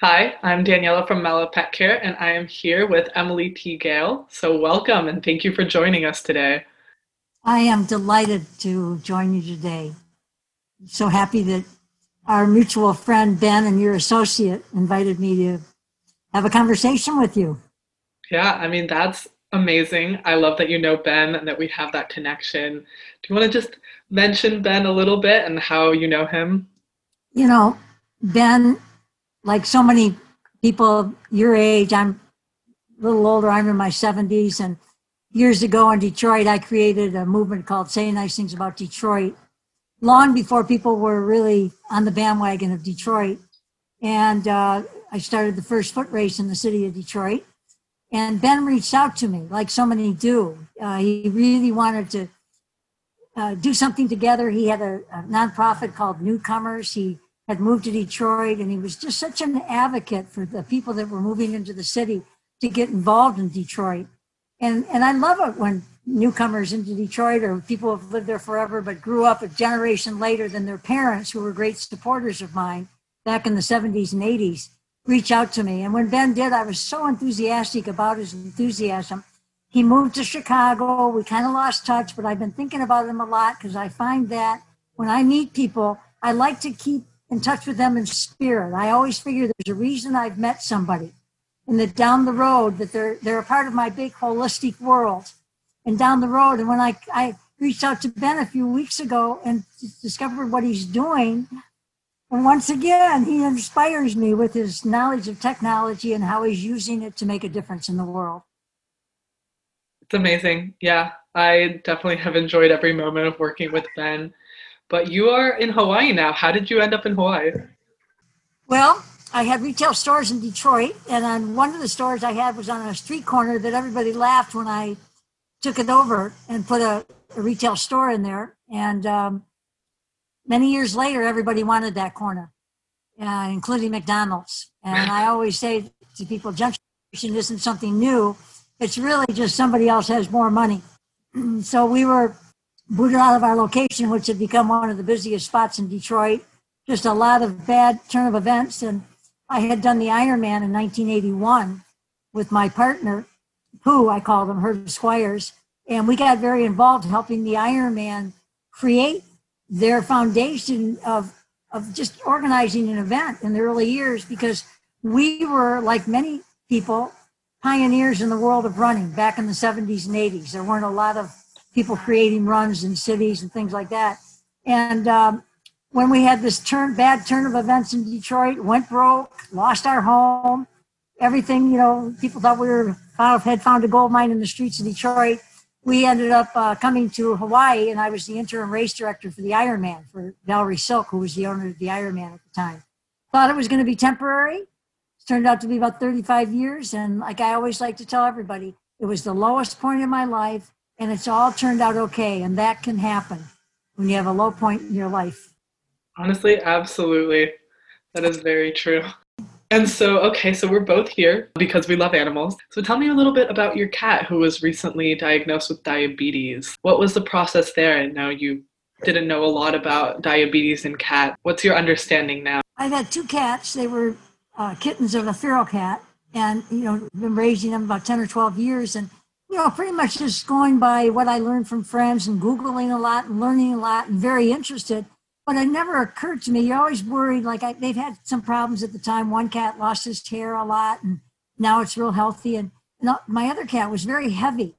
Hi, I'm Daniela from Mella Pet Care, and I am here with Emily T. Gale. So, welcome and thank you for joining us today. I am delighted to join you today. So happy that our mutual friend Ben and your associate invited me to have a conversation with you. Yeah, I mean, that's amazing. I love that you know Ben and that we have that connection. Do you want to just mention Ben a little bit and how you know him? You know, Ben like so many people your age, I'm a little older, I'm in my 70s. And years ago in Detroit, I created a movement called Say Nice Things About Detroit, long before people were really on the bandwagon of Detroit. And uh, I started the first foot race in the city of Detroit. And Ben reached out to me, like so many do. Uh, he really wanted to uh, do something together. He had a, a nonprofit called Newcomers. He had moved to Detroit, and he was just such an advocate for the people that were moving into the city to get involved in Detroit. And and I love it when newcomers into Detroit or people who have lived there forever but grew up a generation later than their parents, who were great supporters of mine back in the 70s and 80s, reach out to me. And when Ben did, I was so enthusiastic about his enthusiasm. He moved to Chicago. We kind of lost touch, but I've been thinking about him a lot because I find that when I meet people, I like to keep in touch with them in spirit. I always figure there's a reason I've met somebody and that down the road that they're they're a part of my big holistic world. And down the road, and when I I reached out to Ben a few weeks ago and discovered what he's doing, and once again he inspires me with his knowledge of technology and how he's using it to make a difference in the world. It's amazing. Yeah, I definitely have enjoyed every moment of working with Ben. But you are in Hawaii now. How did you end up in Hawaii? Well, I had retail stores in Detroit, and on one of the stores I had was on a street corner that everybody laughed when I took it over and put a, a retail store in there. And um, many years later, everybody wanted that corner, uh, including McDonald's. And I always say to people, gentrification isn't something new. It's really just somebody else has more money. so we were booted out of our location, which had become one of the busiest spots in Detroit. Just a lot of bad turn of events. And I had done the Ironman in 1981 with my partner, who I called them Herb Squires. And we got very involved helping the Ironman create their foundation of, of just organizing an event in the early years because we were, like many people, pioneers in the world of running back in the 70s and 80s. There weren't a lot of people creating runs in cities and things like that. And um, when we had this turn, bad turn of events in Detroit, went broke, lost our home, everything, you know, people thought we were had found a gold mine in the streets of Detroit. We ended up uh, coming to Hawaii, and I was the interim race director for the Ironman for Valerie Silk, who was the owner of the Ironman at the time. Thought it was going to be temporary. It turned out to be about 35 years, and like I always like to tell everybody, it was the lowest point in my life and it's all turned out okay. And that can happen when you have a low point in your life. Honestly, absolutely. That is very true. And so, okay, so we're both here because we love animals. So tell me a little bit about your cat who was recently diagnosed with diabetes. What was the process there? And now you didn't know a lot about diabetes in cat. What's your understanding now? I've had two cats. They were uh, kittens of a feral cat, and you know, been raising them about ten or twelve years. And you know, pretty much just going by what I learned from friends and Googling a lot and learning a lot and very interested. But it never occurred to me. You're always worried, like I, they've had some problems at the time. One cat lost his hair a lot and now it's real healthy. And, and my other cat was very heavy.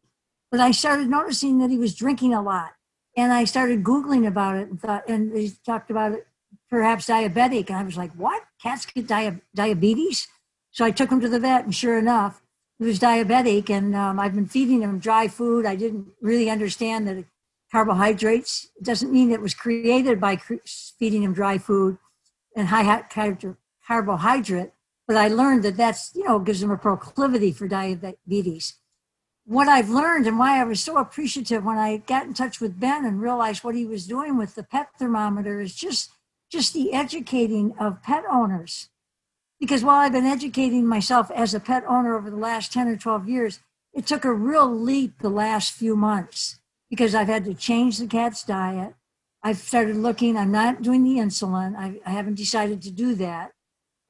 But I started noticing that he was drinking a lot. And I started Googling about it and thought, and they talked about it, perhaps diabetic. And I was like, what? Cats get dia- diabetes? So I took him to the vet, and sure enough, he was diabetic, and um, I've been feeding him dry food. I didn't really understand that carbohydrates doesn't mean it was created by feeding him dry food and high carbohydrate, but I learned that that's you know gives him a proclivity for diabetes. What I've learned and why I was so appreciative when I got in touch with Ben and realized what he was doing with the pet thermometer is just just the educating of pet owners because while I've been educating myself as a pet owner over the last 10 or 12 years, it took a real leap the last few months because I've had to change the cat's diet. I've started looking, I'm not doing the insulin. I, I haven't decided to do that.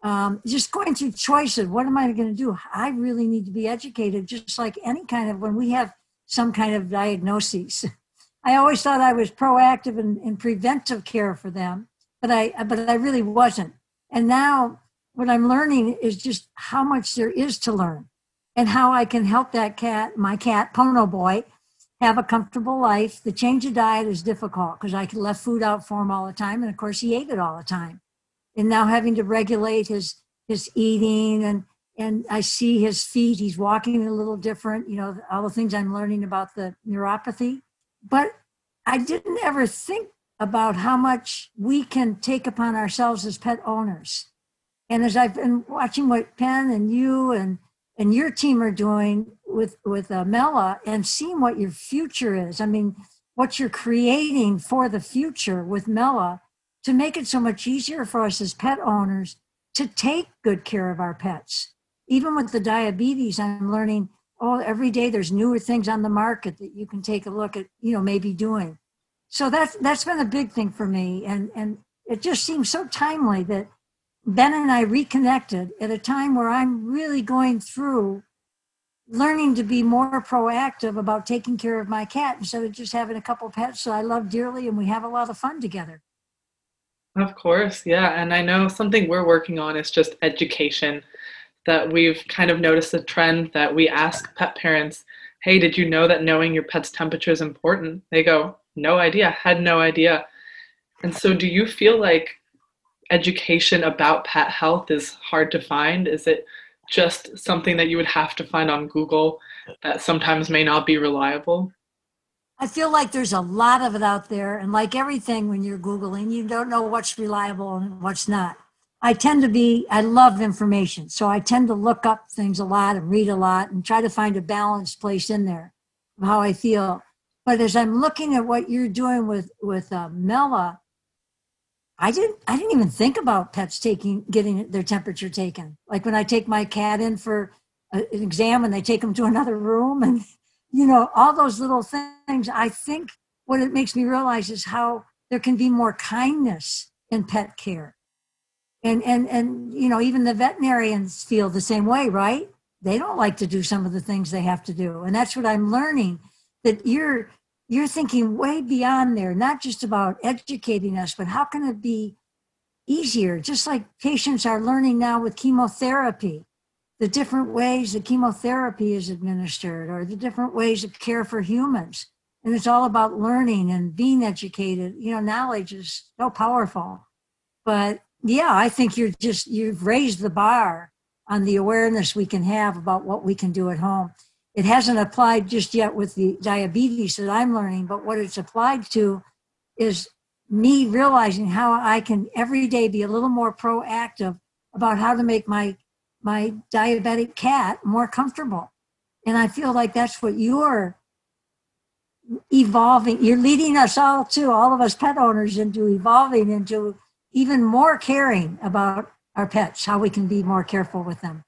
um, just going through choices. What am I going to do? I really need to be educated, just like any kind of when we have some kind of diagnoses. I always thought I was proactive in, in preventive care for them, but I but I really wasn't. And now what I'm learning is just how much there is to learn and how I can help that cat, my cat, Pono Boy, have a comfortable life. The change of diet is difficult because I left food out for him all the time. And of course, he ate it all the time. And now having to regulate his, his eating and, and I see his feet, he's walking a little different, you know, all the things I'm learning about the neuropathy. But I didn't ever think about how much we can take upon ourselves as pet owners. And as I've been watching what Ben and you and and your team are doing with with uh, Mella and seeing what your future is. I mean, what you're creating for the future with Mella to make it so much easier for us as pet owners to take good care of our pets. Even with the diabetes, I'm learning. Oh, every day there's newer things on the market that you can take a look at. You know, maybe doing. So that's that's been a big thing for me, and and it just seems so timely that Ben and I reconnected at a time where I'm really going through learning to be more proactive about taking care of my cat instead of just having a couple pets that I love dearly and we have a lot of fun together. Of course, yeah. And I know something we're working on is just education. That we've kind of noticed a trend that we ask pet parents, hey, did you know that knowing your pet's temperature is important? They go, no idea, had no idea. And so, do you feel like education about pet health is hard to find? Is it just something that you would have to find on Google that sometimes may not be reliable? I feel like there's a lot of it out there. And like everything, when you're Googling, you don't know what's reliable and what's not. I tend to be, I love information. So I tend to look up things a lot and read a lot and try to find a balanced place in there of how I feel. But as I'm looking at what you're doing with, with uh, Mella, I didn't I didn't even think about pets taking getting their temperature taken. Like when I take my cat in for an exam and they take them to another room and you know all those little things. I think what it makes me realize is how there can be more kindness in pet care. And and and you know even the veterinarians feel the same way, right? They don't like to do some of the things they have to do. And that's what I'm learning that you're you're thinking way beyond there, not just about educating us, but how can it be easier? Just like patients are learning now with chemotherapy, the different ways that chemotherapy is administered, or the different ways of care for humans. And it's all about learning and being educated. You know, knowledge is so powerful. But yeah, I think you're just, you've raised the bar on the awareness we can have about what we can do at home it hasn't applied just yet with the diabetes that I'm learning, but what it's applied to is me realizing how I can every day be a little more proactive about how to make my my diabetic cat more comfortable. And I feel like that's what you're evolving. You're leading us all to all of us pet owners into evolving into even more caring about our pets, how we can be more careful with them.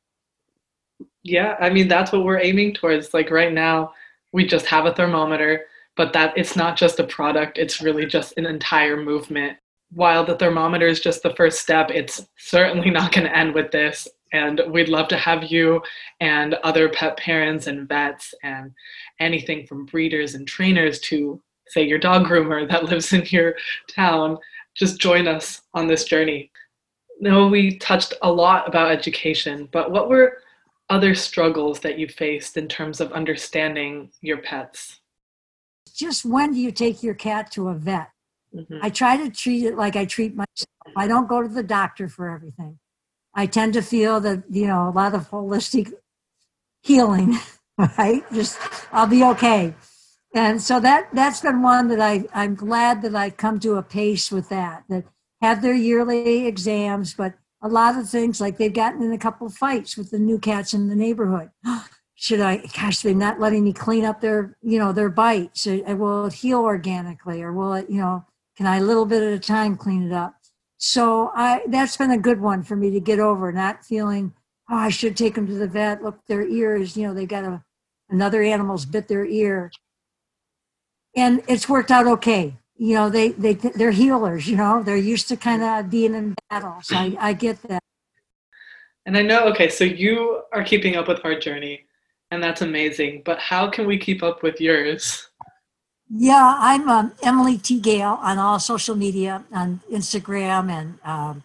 Yeah, I mean that's what we're aiming towards. Like right now, we just have a thermometer, but that it's not just a product, it's really just an entire movement. While the thermometer is just the first step, it's certainly not going to end with this. And we'd love to have you and other pet parents and vets and anything from breeders and trainers to say your dog groomer that lives in your town just join us on this journey. Now we touched a lot about education, but what were other struggles that you faced in terms of understanding your pets? Just when do you take your cat to a vet? Mm-hmm. I try to treat it like I treat myself. I don't go to the doctor for everything. I tend to feel that, you know, a lot of holistic healing, right? Just, I'll be okay. And so that, that's been one that I, I'm glad that I come to a pace with that, that have their yearly exams, but a lot of things like they've gotten in a couple of fights with the new cats in the neighborhood. Should i gosh they're not letting me clean up their you know their bites. Uh, will it heal organically or will it you know can i a little bit at a time clean it up? So i that's been a good one for me to get over not feeling oh i should take them to the vet look their ears you know they got a another animal's bit their ear. And it's worked out okay you know they they they're healers you know they're used to kind of being in battle so I, I get that And I know, okay, so you are keeping up with our journey, and that's amazing. But how can we keep up with yours? Yeah, I'm um, Emily T. Gale on all social media, on Instagram and um,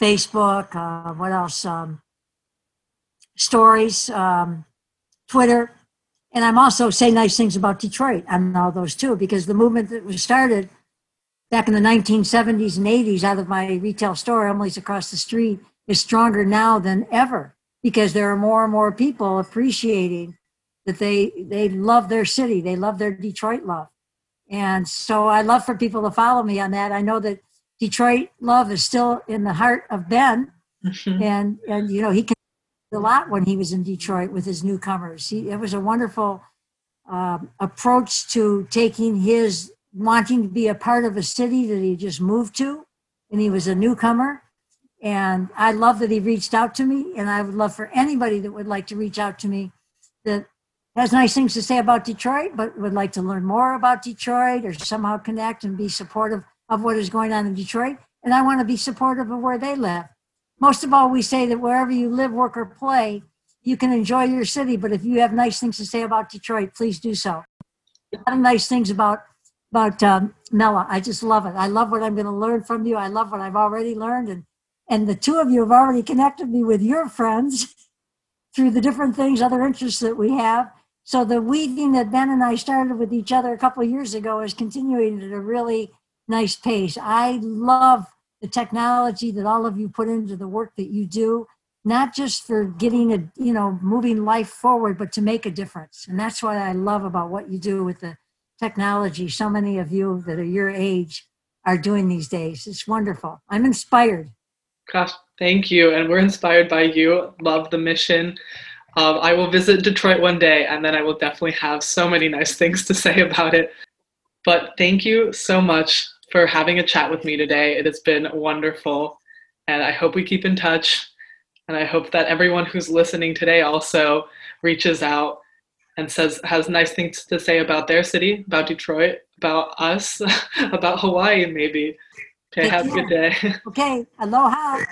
Facebook. Uh, what else? Um, stories, um, Twitter. And I'm also saying nice things about Detroit on all those too, because the movement that was started back in the 1970s and 80s out of my retail store, Emily's across the street, is stronger now than ever because there are more and more people appreciating that they they love their city, they love their Detroit love. And so I love for people to follow me on that. I know that Detroit love is still in the heart of Ben mm-hmm. and and you know he can a lot when he was in Detroit with his newcomers. He, it was a wonderful um, approach to taking his wanting to be a part of a city that he just moved to, and he was a newcomer. And I love that he reached out to me, and I would love for anybody that would like to reach out to me that has nice things to say about Detroit, but would like to learn more about Detroit or somehow connect and be supportive of what is going on in Detroit. And I want to be supportive of where they live most of all, we say that wherever you live, work, or play, you can enjoy your city. But if you have nice things to say about Detroit, please do so. A lot of nice things about about um. I just love it. I love what I'm going to learn from you. I love what I've already learned, and and the two of you have already connected me with your friends through the different things, other interests that we have. So the weaving that Ben and I started with each other a couple years ago is continuing at a really nice pace. I love the technology that all of you put into the work that you do not just for getting a you know moving life forward but to make a difference. And that's what i love about what you do with the technology. So many of you that are your age are doing these days. It's wonderful. I'm inspired. Gosh thank you. And we're inspired by you. Love the mission. Um, i will visit detroit one day and then i will definitely have so many nice things to say about it. But thank you so much for having a chat with me today. It has been wonderful. And I hope we keep in touch. And I hope that everyone who's listening today also reaches out and says has nice things to say about their city, about Detroit, about us, about Hawaii, maybe. Okay, have a good day. Okay, aloha.